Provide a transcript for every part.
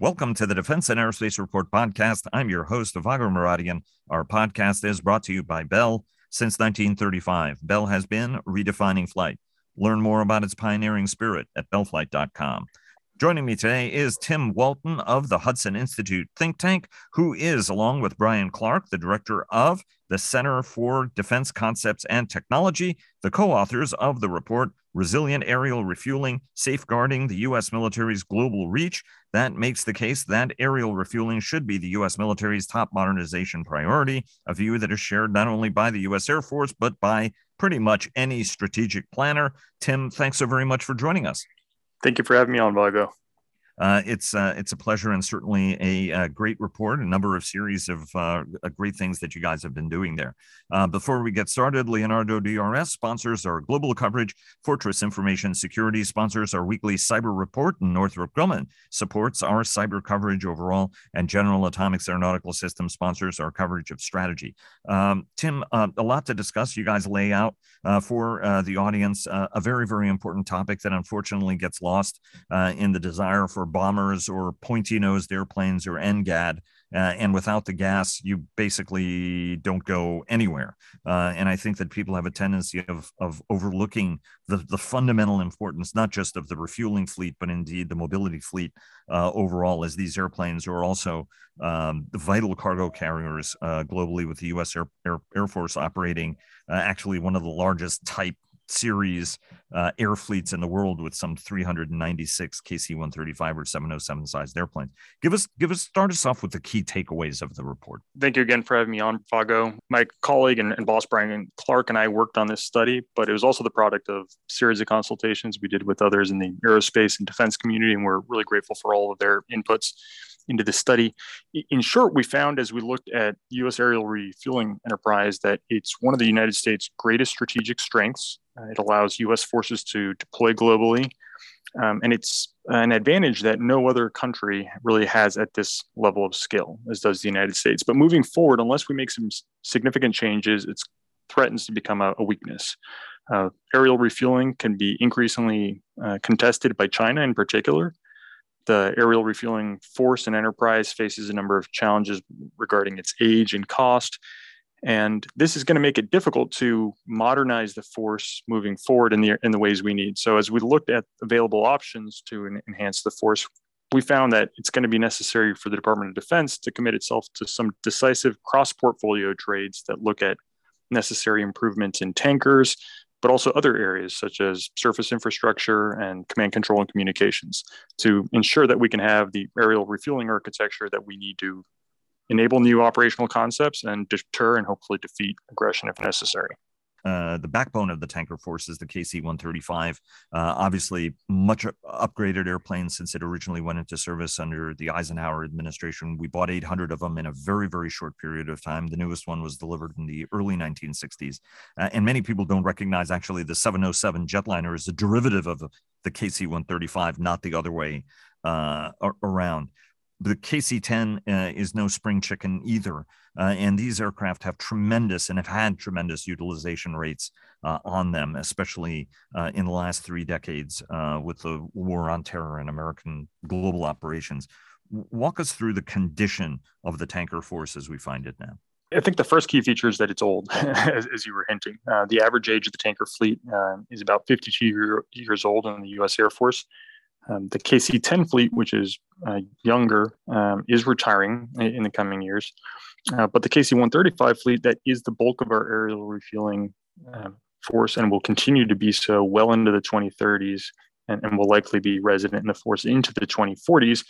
Welcome to the Defense and Aerospace Report podcast. I'm your host, Vago Muradian. Our podcast is brought to you by Bell. Since 1935, Bell has been redefining flight. Learn more about its pioneering spirit at bellflight.com. Joining me today is Tim Walton of the Hudson Institute think tank, who is, along with Brian Clark, the director of the Center for Defense Concepts and Technology, the co authors of the report Resilient Aerial Refueling Safeguarding the U.S. Military's Global Reach. That makes the case that aerial refueling should be the U.S. military's top modernization priority, a view that is shared not only by the U.S. Air Force, but by pretty much any strategic planner. Tim, thanks so very much for joining us. Thank you for having me on, Vago. Uh, it's uh, it's a pleasure and certainly a, a, great report, a number of series of uh, great things that you guys have been doing there. Uh, before we get started, Leonardo DRS sponsors our global coverage. Fortress Information Security sponsors our weekly cyber report, and Northrop Grumman supports our cyber coverage overall. And General Atomics Aeronautical Systems sponsors our coverage of strategy. Um, Tim, uh, a lot to discuss. You guys lay out uh, for the audience a very very important topic that unfortunately gets lost in the desire for bombers or pointy nosed airplanes or NGAD. Uh, and without the gas, you basically don't go anywhere. Uh, and I think that people have a tendency of, of overlooking the, the fundamental importance, not just of the refueling fleet, but indeed the mobility fleet uh, overall, as these airplanes are also um, the vital cargo carriers uh, globally, with the U.S. Air, Air, Air Force operating uh, actually one of the largest type series uh, air fleets in the world with some 396 KC-135 or 707 sized airplanes. Give us, give us, start us off with the key takeaways of the report. Thank you again for having me on, Vago. My colleague and, and boss Brian Clark and I worked on this study, but it was also the product of series of consultations we did with others in the aerospace and defense community, and we're really grateful for all of their inputs into the study. In short, we found as we looked at U.S. aerial refueling enterprise that it's one of the United States' greatest strategic strengths uh, it allows U.S. to deploy globally. Um, and it's an advantage that no other country really has at this level of skill, as does the United States. But moving forward, unless we make some significant changes, it threatens to become a, a weakness. Uh, aerial refueling can be increasingly uh, contested by China in particular. The aerial refueling force and enterprise faces a number of challenges regarding its age and cost, and this is going to make it difficult to modernize the force moving forward in the in the ways we need. So as we looked at available options to enhance the force, we found that it's going to be necessary for the Department of Defense to commit itself to some decisive cross-portfolio trades that look at necessary improvements in tankers, but also other areas such as surface infrastructure and command control and communications to ensure that we can have the aerial refueling architecture that we need to enable new operational concepts and deter and hopefully defeat aggression if necessary. Uh, the backbone of the tanker force is the KC-135. Uh, obviously, much upgraded airplane since it originally went into service under the Eisenhower administration. We bought 800 of them in a very, very short period of time. The newest one was delivered in the early 1960s, uh, and many people don't recognize actually the 707 jetliner is a derivative of the KC-135, not the other way uh, around the KC 10 uh, is no spring chicken either. Uh, and these aircraft have tremendous and have had tremendous utilization rates uh, on them, especially uh, in the last three decades uh, with the war on terror and American global operations. Walk us through the condition of the tanker force as we find it now. I think the first key feature is that it's old, as, as, you were hinting. Uh, the average age of the tanker fleet is about 52 year, years old in the U.S. Air Force. Um, the KC 10 fleet, which is uh, younger, um, is retiring in the coming years. Uh, but the KC 135 fleet, that is the bulk of our aerial refueling uh, force and will continue to be so well into the 2030s and, and will likely be resident in the force into the 2040s.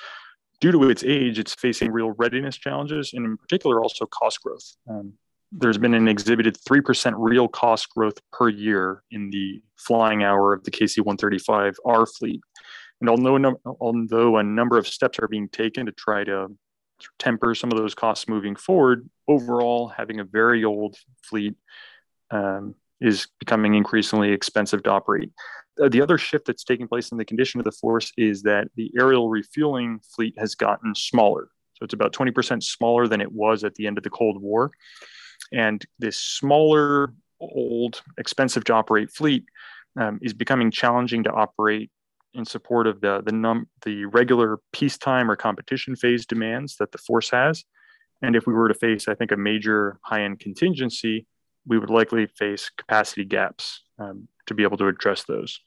Due to its age, it's facing real readiness challenges and, in particular, also cost growth. Um, there's been an exhibited 3% real cost growth per year in the flying hour of the KC 135R fleet. And although, although a number of steps are being taken to try to temper some of those costs moving forward, overall, having a very old fleet um, is becoming increasingly expensive to operate. Uh, the other shift that's taking place in the condition of the force is that the aerial refueling fleet has gotten smaller. So it's about 20% smaller than it was at the end of the Cold War. And this smaller, old, expensive to operate fleet um, is becoming challenging to operate in support of the the num the regular peacetime or competition phase demands that the force has. And if we were to face, I think, a major high-end contingency, we would likely face capacity gaps um, to be able to address those.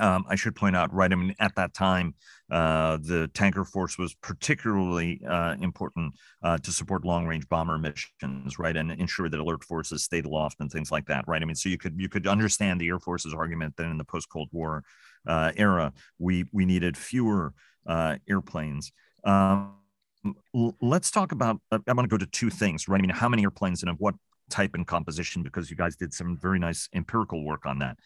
Um, I should point out, right? I mean, at that time, uh, the tanker force was particularly uh, important uh, to support long-range bomber missions, right, and ensure that alert forces stayed aloft and things like that, right? I mean, so you could you could understand the Air Force's argument that in the post-Cold War uh, era, we we needed fewer uh, airplanes. Um, let's talk about. Uh, I'm to go to two things, right? I mean, how many airplanes and of what type and composition? Because you guys did some very nice empirical work on that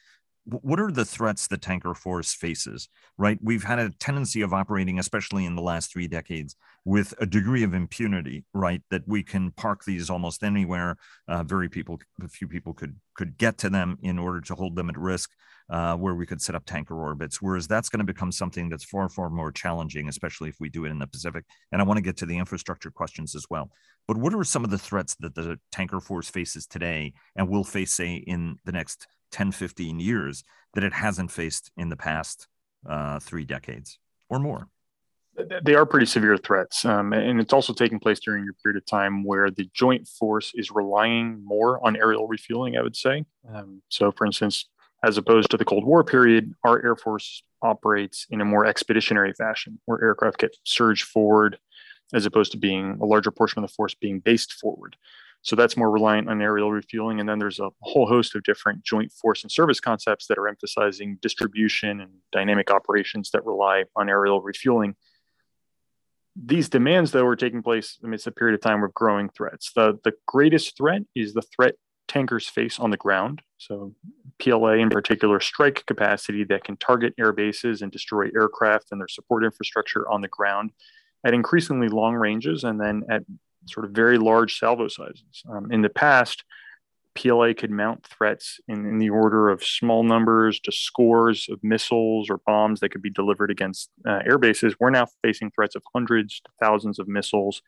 what are the threats the tanker force faces right? We've had a tendency of operating especially in the last three decades with a degree of impunity right? That we can park these almost anywhere uh, very people a few people could could get to them in order to hold them at risk uh, where we could set up tanker orbits whereas that's going to become something that's far far more challenging especially if we do it in the pacific. And i want to get to the infrastructure questions as well. But what are some of the threats that the tanker force faces today and will face say in the next 10, 15 years that it hasn't faced in the past uh, three decades or more. They are pretty severe threats. Um, and it's also taking place during a period of time where the joint force is relying more on aerial refueling, I would say. Um, so, for instance, as opposed to the Cold War period, our Air Force operates in a more expeditionary fashion where aircraft get surged forward as opposed to being a larger portion of the force being based forward. So that's more reliant on aerial refueling. And then there's a whole host of different joint force and service concepts that are emphasizing distribution and dynamic operations that rely on aerial refueling. These demands, though, are taking place amidst a period of time of growing threats. The, the greatest threat is the threat tankers face on the ground. So, PLA in particular, strike capacity that can target air bases and destroy aircraft and their support infrastructure on the ground at increasingly long ranges and then at sort of very large salvo sizes. Um, in the past, PLA could mount threats in, in, the order of small numbers to scores of missiles or bombs that could be delivered against uh, air bases. We're now facing threats of hundreds to thousands of missiles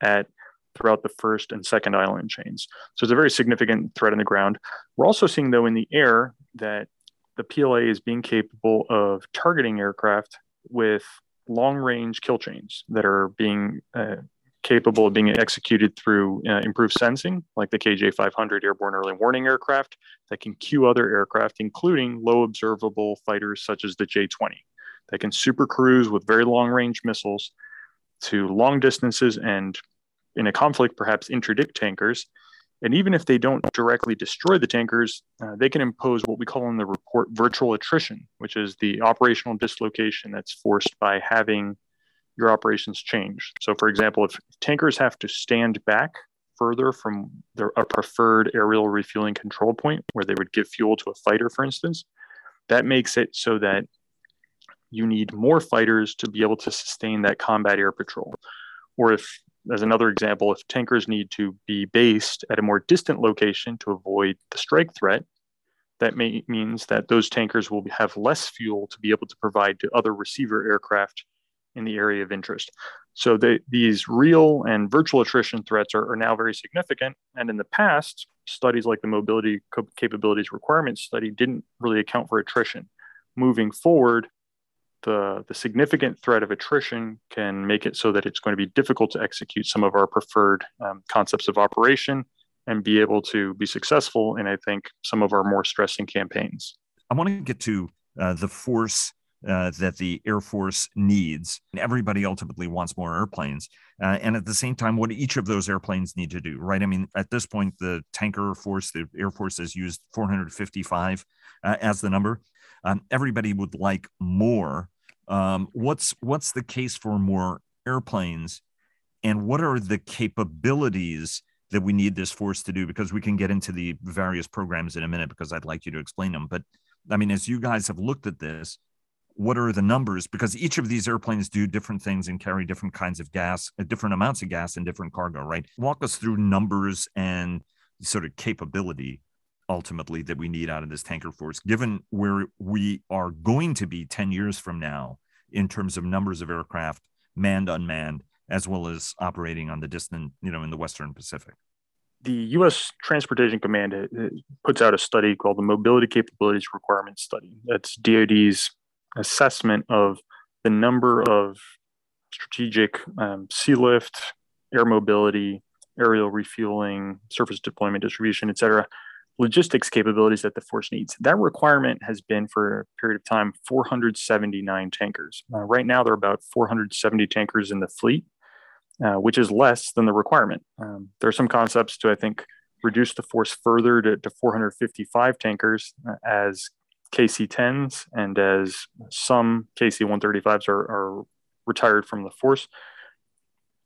at throughout the first and second island chains. So it's a very significant threat on the ground. We're also seeing, though, in the air that the PLA is being capable of targeting aircraft with long range kill chains that are being uh, capable of being executed through uh, improved sensing, like the KJ 500 airborne early warning aircraft that can cue other aircraft, including low observable fighters such as the J 20, that can super cruise with very long range missiles to long distances and in a conflict, perhaps interdict tankers. And even if they don't directly destroy the tankers, uh, they can impose what we call in the report virtual attrition, which is the operational dislocation that's forced by having your operations change. So, for example, if tankers have to stand back further from their, a preferred aerial refueling control point where they would give fuel to a fighter, for instance, that makes it so that you need more fighters to be able to sustain that combat air patrol. Or if, as another example, if tankers need to be based at a more distant location to avoid the strike threat, that may, means that those tankers will have less fuel to be able to provide to other receiver aircraft in the area of interest. So the, these real and virtual attrition threats are, are, now very significant. And in the past, studies like the Mobility Capabilities Requirements Study didn't really account for attrition. Moving forward, the, the significant threat of attrition can make it so that it's going to be difficult to execute some of our preferred um, concepts of operation and be able to be successful in, I think, some of our more stressing campaigns. I want to get to uh, the force uh, that the Air Force needs. Everybody ultimately wants more airplanes. Uh, and at the same time, what each of those airplanes need to do, right? I mean, at this point, the tanker force, the Air Force has used 455 uh, as the number. Um, everybody would like more. Um, what's what's the case for more airplanes, and what are the capabilities that we need this force to do? Because we can get into the various programs in a minute, because I'd like you to explain them. But I mean, as you guys have looked at this, what are the numbers because each of these airplanes do different things and carry different kinds of gas uh, different amounts of gas and different cargo right walk us through numbers and sort of capability ultimately that we need out of this tanker force given where we are going to be 10 years from now in terms of numbers of aircraft manned unmanned as well as operating on the distant you know in the western pacific the U.S. Transportation Command uh, puts out a study called the Mobility Capabilities Requirements Study. That's DoD's assessment of the number of strategic um, sea lift, air mobility, aerial refueling, surface deployment, distribution, et cetera, logistics capabilities that the force needs. That requirement has been for a period of time 479 tankers. Uh, right now, there are about 470 tankers in the fleet, uh, which is less than the requirement. Um, there are some concepts to, I think, reduce the force further to, to 455 tankers uh, as KC 10s and as some KC 135s are, are retired from the force.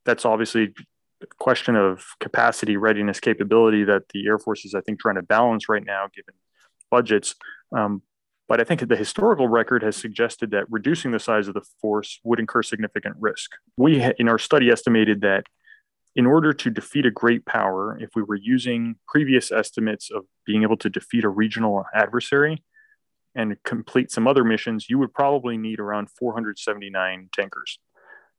That's obviously a question of capacity, readiness, capability that the Air Force is, I think, trying to balance right now, given budgets. Um, but I think the historical record has suggested that reducing the size of the force would incur significant risk. We, in our study, estimated that in order to defeat a great power, if we were using previous estimates of being able to defeat a regional adversary and complete some other missions, you would probably need around 479 tankers.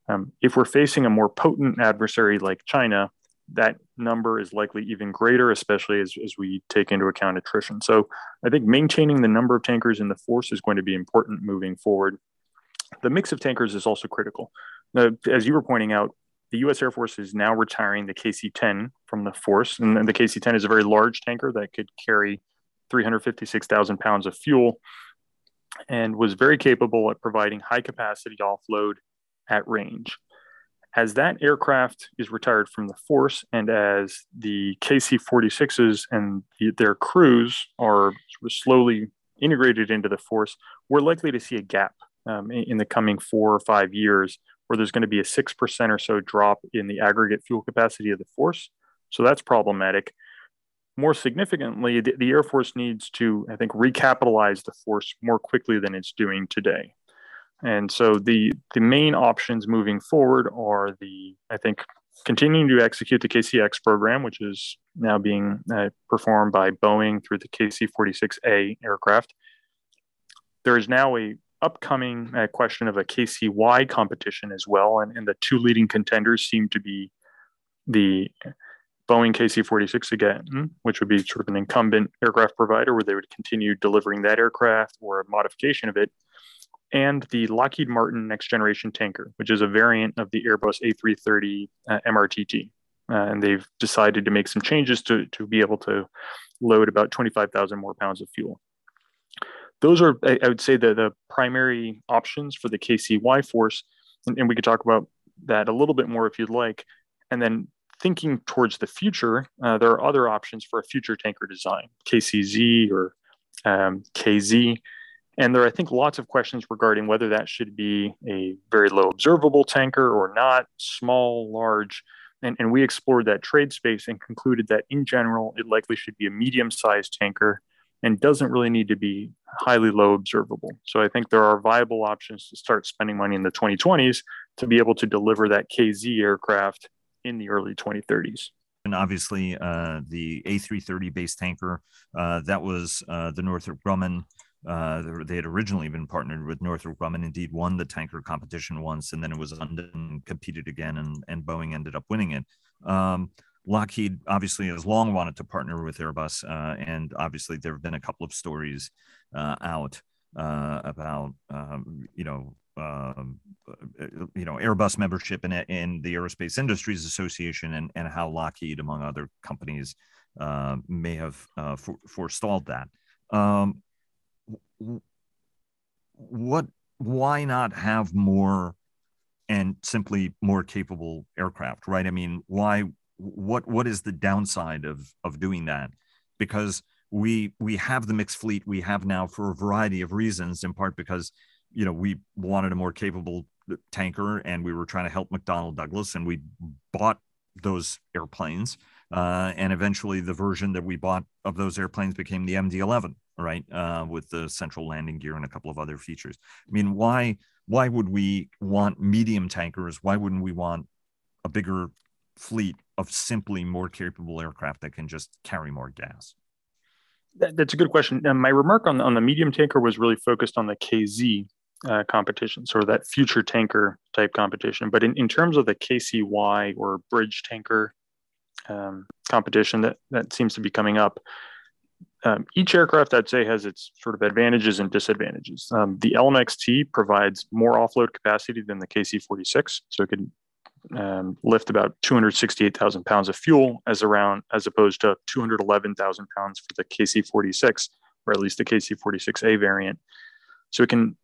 Um, if we're facing a more potent adversary like China, that number is likely even greater, especially as, as we take into account attrition. So I think maintaining the number of tankers in the force is going to be important moving forward. The mix of tankers is also critical. Now, as you were pointing out, the US Air Force is now retiring the KC 10 from the force. And the KC 10 is a very large tanker that could carry 356,000 pounds of fuel and was very capable at providing high capacity offload at range. As that aircraft is retired from the force, and as the KC 46s and the, their crews are slowly integrated into the force, we're likely to see a gap um, in the coming four or five years where there's going to be a 6% or so drop in the aggregate fuel capacity of the force. So that's problematic. More significantly, the, the Air Force needs to, I think, recapitalize the force more quickly than it's doing today. And so the the main options moving forward are the I think continuing to execute the KCX program, which is now being uh, performed by Boeing through the KC-46A aircraft. There is now a upcoming uh, question of a KCY competition as well, and, and the two leading contenders seem to be the Boeing KC-46 again, which would be sort of an incumbent aircraft provider where they would continue delivering that aircraft or a modification of it, and the Lockheed Martin Next Generation Tanker, which is a variant of the Airbus A330 uh, MRTT. Uh, and they've decided to make some changes to, to be able to load about 25,000 more pounds of fuel. Those are, I, I would say, the, the primary options for the KCY force. And, and we could talk about that a little bit more if you'd like. And then thinking towards the future, uh, there are other options for a future tanker design, KCZ or um, KZ. And there are, I think, lots of questions regarding whether that should be a very low observable tanker or not, small, large. And, and we explored that trade space and concluded that in general, it likely should be a medium sized tanker and doesn't really need to be highly low observable. So I think there are viable options to start spending money in the 2020s to be able to deliver that KZ aircraft in the early 2030s and obviously uh, the A330 base tanker. Uh, that was uh, the Northrop Grumman uh, they had originally been partnered with Northrop Grumman, indeed won the tanker competition once, and then it was undone, competed again, and, and Boeing ended up winning it. Um, Lockheed obviously has long wanted to partner with Airbus, uh, and obviously there have been a couple of stories uh, out about um, you know um, uh, you know Airbus membership in, in the Aerospace Industries Association, and and how Lockheed, among other companies, uh, may have for, forestalled that. Um, what why not have more and simply more capable aircraft right i mean why what what is the downside of of doing that because we we have the mixed fleet we have now for a variety of reasons in part because you know we wanted a more capable tanker and we were trying to help mcdonnell douglas and we bought those airplanes uh, and eventually the version that we bought of those airplanes became the md-11 right? Uh, with the central landing gear and a couple of other features. I mean, why why would we want medium tankers? Why wouldn't we want a bigger fleet of simply more capable aircraft that can just carry more gas? That, that's a good question. my remark on on the medium tanker was really focused on the KZ uh, competition, sort of that future tanker type competition. But in, in terms of the KCY or bridge tanker um, competition that, that seems to be coming up, um, each aircraft, I'd say, has its sort of advantages and disadvantages. Um, the LMXT provides more offload capacity than the KC-46, so it can um, lift about 268,000 pounds of fuel, as around as opposed to 211,000 pounds for the KC-46, or at least the KC-46A variant. So it can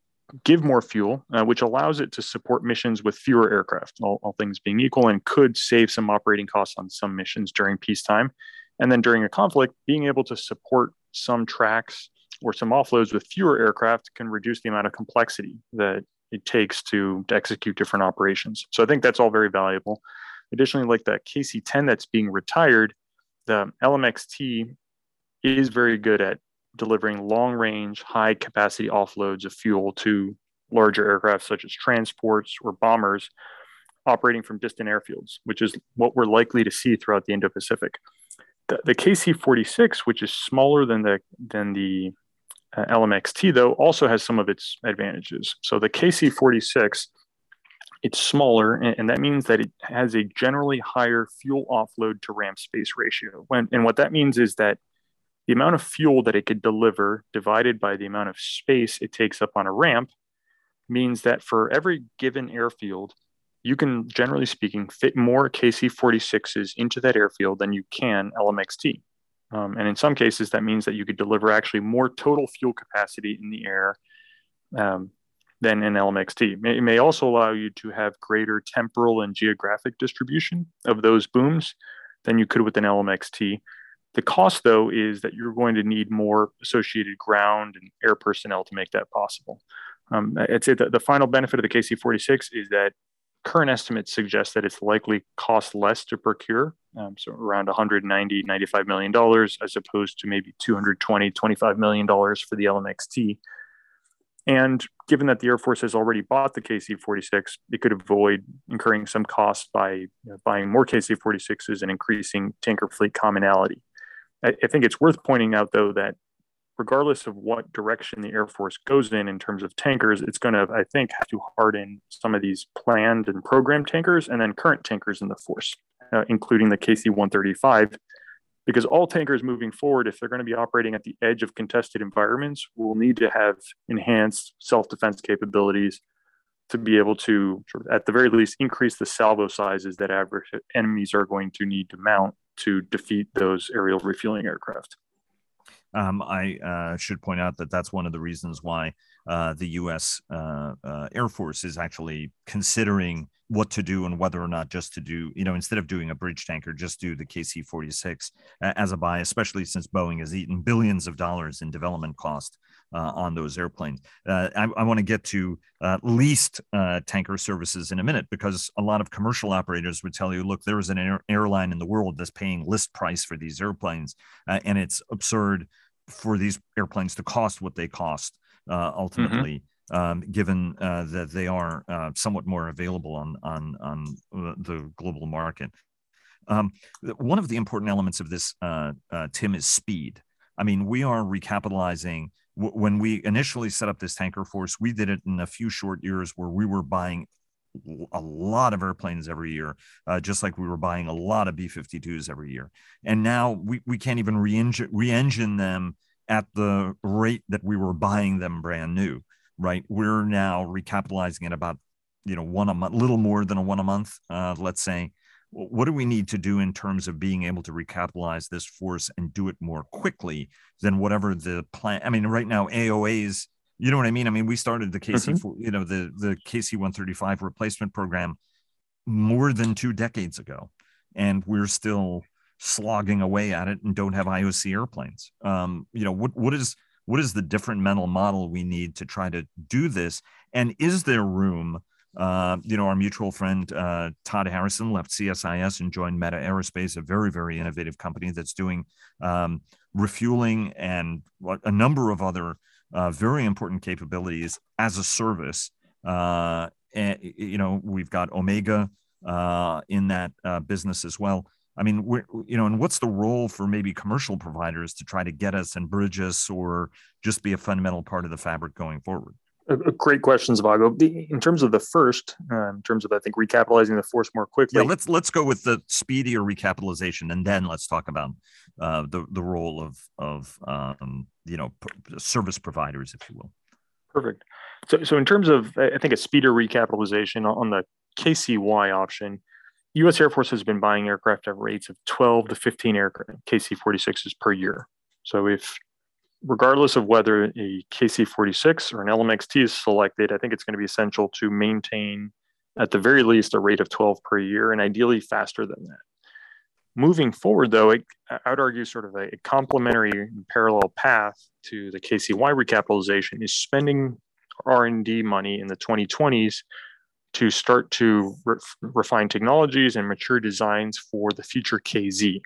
give more fuel, uh, which allows it to support missions with fewer aircraft, all, all things being equal, and could save some operating costs on some missions during peacetime and then during a conflict, being able to support some tracks or some offloads with fewer aircraft can reduce the amount of complexity that it takes to, to execute different operations. So I think that's all very valuable. Additionally, like that KC 10 that's being retired, the LMXT is very good at delivering long range, high capacity offloads of fuel to larger aircraft such as transports or bombers operating from distant airfields, which is what we're likely to see throughout the Indo Pacific the, the KC46, which is smaller than the than the uh, LMXT, though, also has some of its advantages. So the KC46, it's smaller, and, and, that means that it has a generally higher fuel offload to ramp space ratio. When, and what that means is that the amount of fuel that it could deliver divided by the amount of space it takes up on a ramp means that for every given airfield, you can, generally speaking, fit more KC-46s into that airfield than you can LMXT. Um, and in some cases, that means that you could deliver actually more total fuel capacity in the air um, than in LMXT. It may also allow you to have greater temporal and geographic distribution of those booms than you could with an LMXT. The cost, though, is that you're going to need more associated ground and air personnel to make that possible. Um, I'd say that the final benefit of the KC-46 is that current estimates suggest that it's likely cost less to procure, um, so around 190, 95 million dollars, as opposed to maybe 220, 25 million dollars for the LMXT. And given that the Air Force has already bought the KC-46, it could avoid incurring some costs by you know, buying more KC-46s and increasing tanker fleet commonality. I, think it's worth pointing out, though, that regardless of what direction the Air Force goes in in terms of tankers, it's going to, I think, have to harden some of these planned and programmed tankers and then current tankers in the force, uh, including the KC 135. Because all tankers moving forward, if they're going to be operating at the edge of contested environments, will need to have enhanced self defense capabilities to be able to, at the very least, increase the salvo sizes that average enemies are going to need to mount to defeat those aerial refueling aircraft. Um, I uh, should point out that that's one of the reasons why uh, the U.S. Uh, uh, Air Force is actually considering what to do and whether or not just to do, you know, instead of doing a bridge tanker, just do the KC 46 as a buy, especially since Boeing has eaten billions of dollars in development cost uh, on those airplanes. Uh, I, I want to get to uh, leased uh, tanker services in a minute because a lot of commercial operators would tell you, look, there is an air- airline in the world that's paying list price for these airplanes, uh, and it's absurd for these airplanes to cost what they cost uh, ultimately. Mm-hmm um, given uh, that they are uh, somewhat more available on on on the global market. Um, one of the important elements of this, uh, uh Tim, is speed. I mean, we are recapitalizing. When we initially set up this tanker force, we did it in a few short years where we were buying a lot of airplanes every year, uh, just like we were buying a lot of B 52s every year. And now we, we can't even re engine them at the rate that we were buying them brand new right? We're now recapitalizing at about, you know, one a month, little more than a one a month, uh, let's say. What do we need to do in terms of being able to recapitalize this force and do it more quickly than whatever the plan? I mean, right now, AOAs, you know what I mean? I mean, we started the KC, mm-hmm. you know, the, the KC 135 replacement program more than two decades ago. And we're still slogging away at it and don't have IOC airplanes. Um, you know, what, what is, what is the different mental model we need to try to do this and is there room uh, you know our mutual friend uh, todd harrison left csis and joined meta aerospace a very very innovative company that's doing um, refueling and a number of other uh, very important capabilities as a service uh, and you know we've got omega uh, in that uh, business as well I mean, you know, and what's the role for maybe commercial providers to try to get us and bridge us or just be a fundamental part of the fabric going forward? Great questions, Vago. in terms of the first, uh, in terms of I think recapitalizing the force more quickly. Yeah, let's let's go with the speedier recapitalization, and then let's talk about uh, the the role of of um, you know service providers, if you will. Perfect. So so in terms of I think a speedier recapitalization on the KCY option, U.S. Air Force has been buying aircraft at rates of 12 to 15 aircraft KC-46s per year. So if regardless of whether a KC46 or an LMXT is selected, I think it's going to be essential to maintain, at the very least, a rate of 12 per year and ideally faster than that. Moving forward, though, it, I would argue sort of a, a complementary parallel path to the KCY recapitalization is spending R&D money in the 2020s to start to re- refine technologies and mature designs for the future KZ.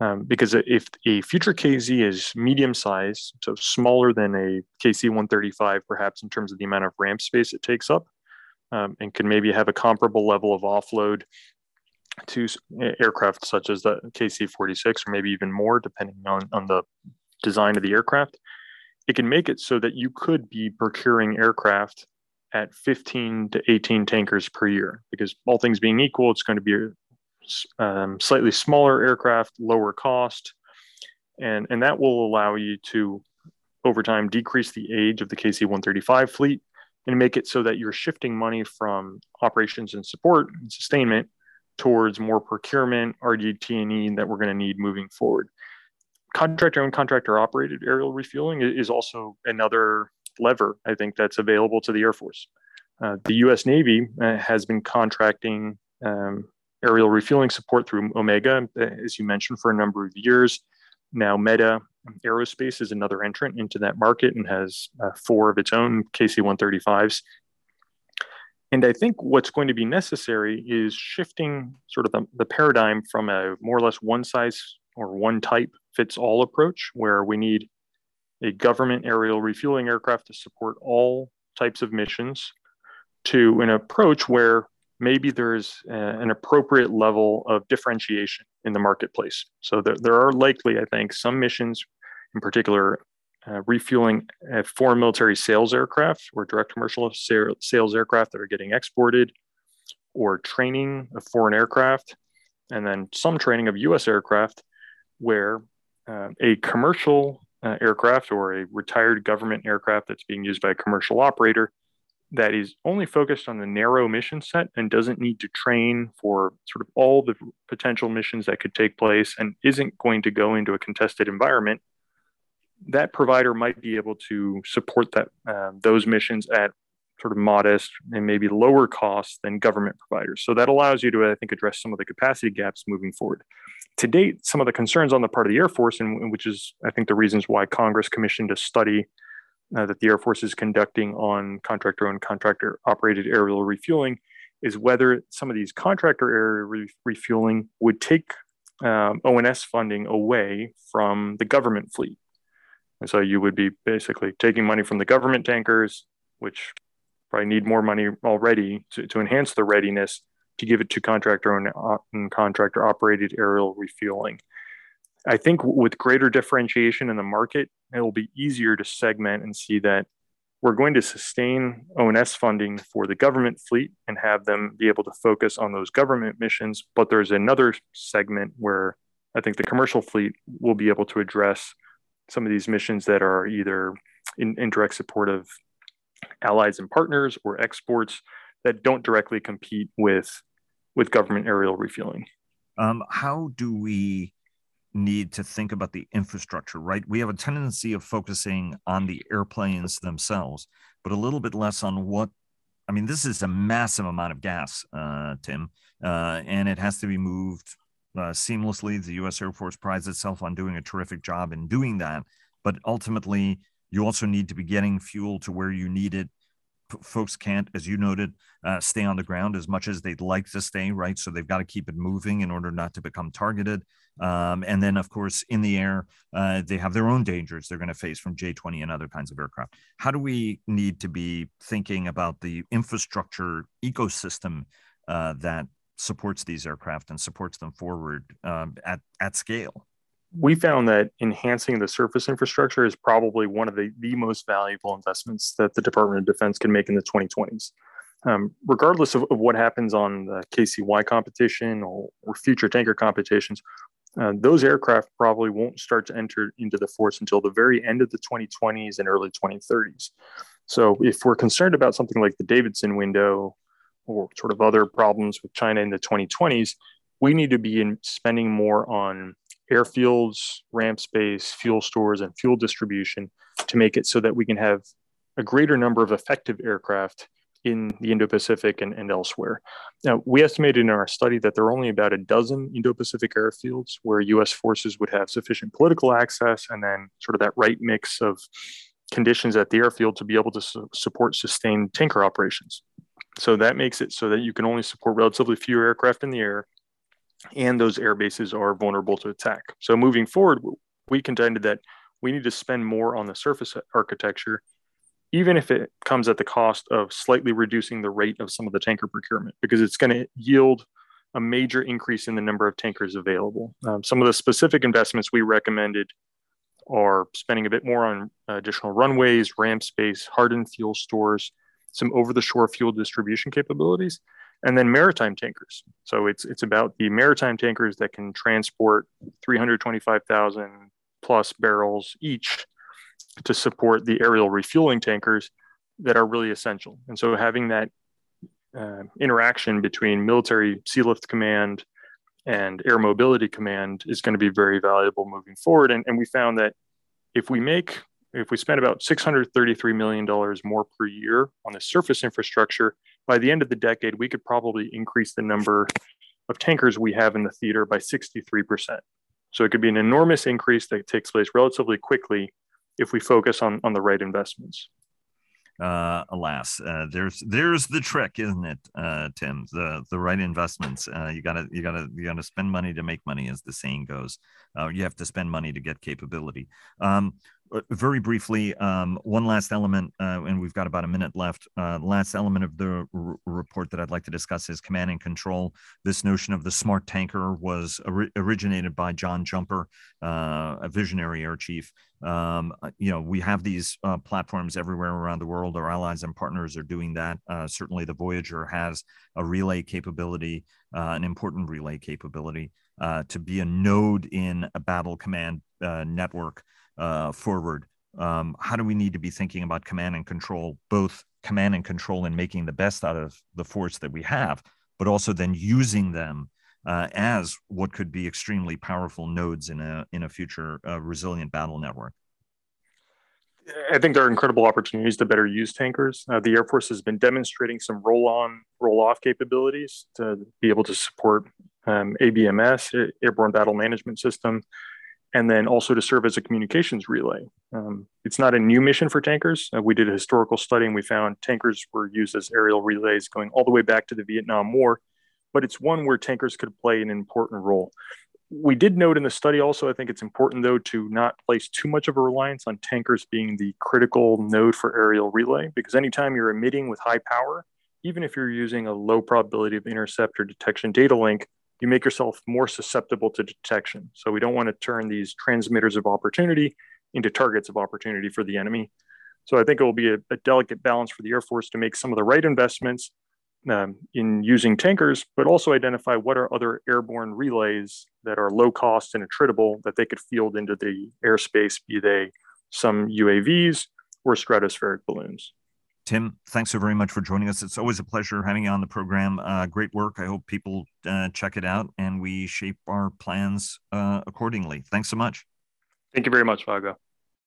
Um, because if a future KZ is medium size, so smaller than a KC 135, perhaps in terms of the amount of ramp space it takes up, um, and can maybe have a comparable level of offload to aircraft such as the KC 46, or maybe even more, depending on, on the design of the aircraft, it can make it so that you could be procuring aircraft at 15 to 18 tankers per year because all things being equal it's going to be um, slightly smaller aircraft, lower cost, and, and that will allow you to, over time, decrease the age of the KC 135 fleet and make it so that you're shifting money from operations and support and sustainment towards more procurement, RDT&E that we're going to need moving forward. Contractor owned, contractor operated aerial refueling is also another lever I think that's available to the Air Force. Uh, the U.S. Navy uh, has been contracting um, aerial refueling support through Omega, as you mentioned, for a number of years. Now, Meta Aerospace is another entrant into that market and has uh, four of its own KC 135s. And I think what's going to be necessary is shifting sort of the, the paradigm from a more or less one size or one type fits all approach, where we need a government aerial refueling aircraft to support all types of missions, to an approach where maybe there's a, an appropriate level of differentiation in the marketplace. So there, there are likely, I think, some missions, in particular, uh, refueling foreign military sales aircraft or direct commercial sales aircraft that are getting exported, or training of foreign aircraft, and then some training of US aircraft where uh, a commercial uh, aircraft or a retired government aircraft that's being used by a commercial operator that is only focused on the narrow mission set and doesn't need to train for sort of all the potential missions that could take place and isn't going to go into a contested environment, that provider might be able to support that uh, those missions at sort of modest and maybe lower costs than government providers. So that allows you to, I think, address some of the capacity gaps moving forward. To date, some of the concerns on the part of the Air Force, and which is, I think, the reasons why Congress commissioned a study uh, that the Air Force is conducting on contractor owned, contractor operated aerial refueling is whether some of these contractor aerial re- refueling would take um, O&S funding away from the government fleet. And so you would be basically taking money from the government tankers, which probably need more money already to, to enhance the readiness to give it to contractor owned uh, and contractor operated aerial refueling. I think with greater differentiation in the market, it will be easier to segment and see that we're going to sustain O&S funding for the government fleet and have them be able to focus on those government missions. But there's another segment where I think the commercial fleet will be able to address some of these missions that are either in, in direct support of allies and partners or exports that don't directly compete with with government aerial refueling. Um, how do we need to think about the infrastructure, right? We have a tendency of focusing on the airplanes themselves, but a little bit less on what. I mean, this is a massive amount of gas, uh, Tim, uh, and it has to be moved uh, seamlessly. The U.S. Air Force prides itself on doing a terrific job in doing that, but ultimately, you also need to be getting fuel to where you need it folks can't, as you noted, uh, stay on the ground as much as they'd like to stay, right? So they've got to keep it moving in order not to become targeted. Um, and then, of course, in the air, uh, they have their own dangers they're going to face from J 20 and other kinds of aircraft. How do we need to be thinking about the infrastructure ecosystem uh, that supports these aircraft and supports them forward um, at, at scale? We found that enhancing the surface infrastructure is probably one of the, the most valuable investments that the Department of Defense can make in the 2020s. Um, regardless of, of, what happens on the KCY competition or, or future tanker competitions, uh, those aircraft probably won't start to enter into the force until the very end of the 2020s and early 2030s. So, if we're concerned about something like the Davidson window or sort of other problems with China in the 2020s, we need to be in spending more on airfields, ramp space, fuel stores, and fuel distribution to make it so that we can have a greater number of effective aircraft in the Indo Pacific and, and elsewhere. Now, we estimated in our study that there are only about a dozen Indo Pacific airfields where US forces would have sufficient political access and then sort of that right mix of conditions at the airfield to be able to su- support sustained tanker operations. So that makes it so that you can only support relatively few aircraft in the air and those air bases are vulnerable to attack. So moving forward, we contended that we need to spend more on the surface architecture, even if it comes at the cost of slightly reducing the rate of some of the tanker procurement, because it's going to yield a major increase in the number of tankers available. Um, some of the specific investments we recommended are spending a bit more on additional runways, ramp space, hardened fuel stores, some over the shore fuel distribution capabilities, and then maritime tankers. So it's it's about the maritime tankers that can transport 325,000 plus barrels each to support the aerial refueling tankers that are really essential. And so having that uh, interaction between military sea lift command and air mobility command is going to be very valuable moving forward. And, and we found that if we make if we spend about $633 million more per year on the surface infrastructure, by the end of the decade, we could probably increase the number of tankers we have in the theater by 63%. So it could be an enormous increase that takes place relatively quickly if we focus on, on the right investments. Uh, alas, uh, there's there's the trick, isn't it, uh, Tim? The the right investments. Uh, you gotta you gotta you gotta spend money to make money, as the saying goes. Uh, you have to spend money to get capability. Um, very briefly, um, one last element, uh, and we've got about a minute left. Uh, last element of the r- report that I'd like to discuss is command and control. This notion of the smart tanker was or- originated by John Jumper, uh, a visionary air chief. Um, uh, you know, we have these uh, platforms everywhere around the world. Our allies and partners are doing that. certainly, the Voyager has a relay capability, an important relay capability to be a node in a battle command network uh, forward. Um, how do we need to be thinking about command and control, both command and control and making the best out of the force that we have, but also then using them uh, as what could be extremely powerful nodes in a in a future uh, resilient battle network? I think there are incredible opportunities to better use tankers. Uh, the Air Force has been demonstrating some roll on, roll off capabilities to be able to support um, ABMS, Airborne Battle Management System, and then also to serve as a communications relay. Um, it's not a new mission for tankers. Uh, we did a historical study and we found tankers were used as aerial relays going all the way back to the Vietnam War, but it's one where tankers could play an important role. We did note in the study also, I think it's important though to not place too much of a reliance on tankers being the critical node for aerial relay, because anytime you're emitting with high power, even if you're using a low probability of intercept or detection data link, you make yourself more susceptible to detection. So we don't want to turn these transmitters of opportunity into targets of opportunity for the enemy. So I think it will be a, a delicate balance for the Air Force to make some of the right investments um, in using tankers, but also identify what are other airborne relays that are low cost and attritable that they could field into the airspace, be they some UAVs or stratospheric balloons. Tim, thanks so very much for joining us. It's always a pleasure having you on the program. Uh, great work. I hope people uh, check it out and we shape our plans uh, accordingly. Thanks so much. Thank you very much, Vago.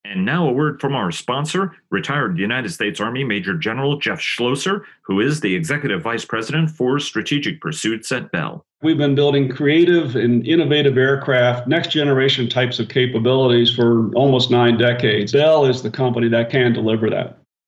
And now a word from our sponsor, retired United States Army Major General Jeff Schlosser, who is the Executive Vice President for Strategic Pursuits at Bell. We've been building creative and innovative aircraft, next generation types of capabilities for almost nine decades. Bell is the company that can deliver that.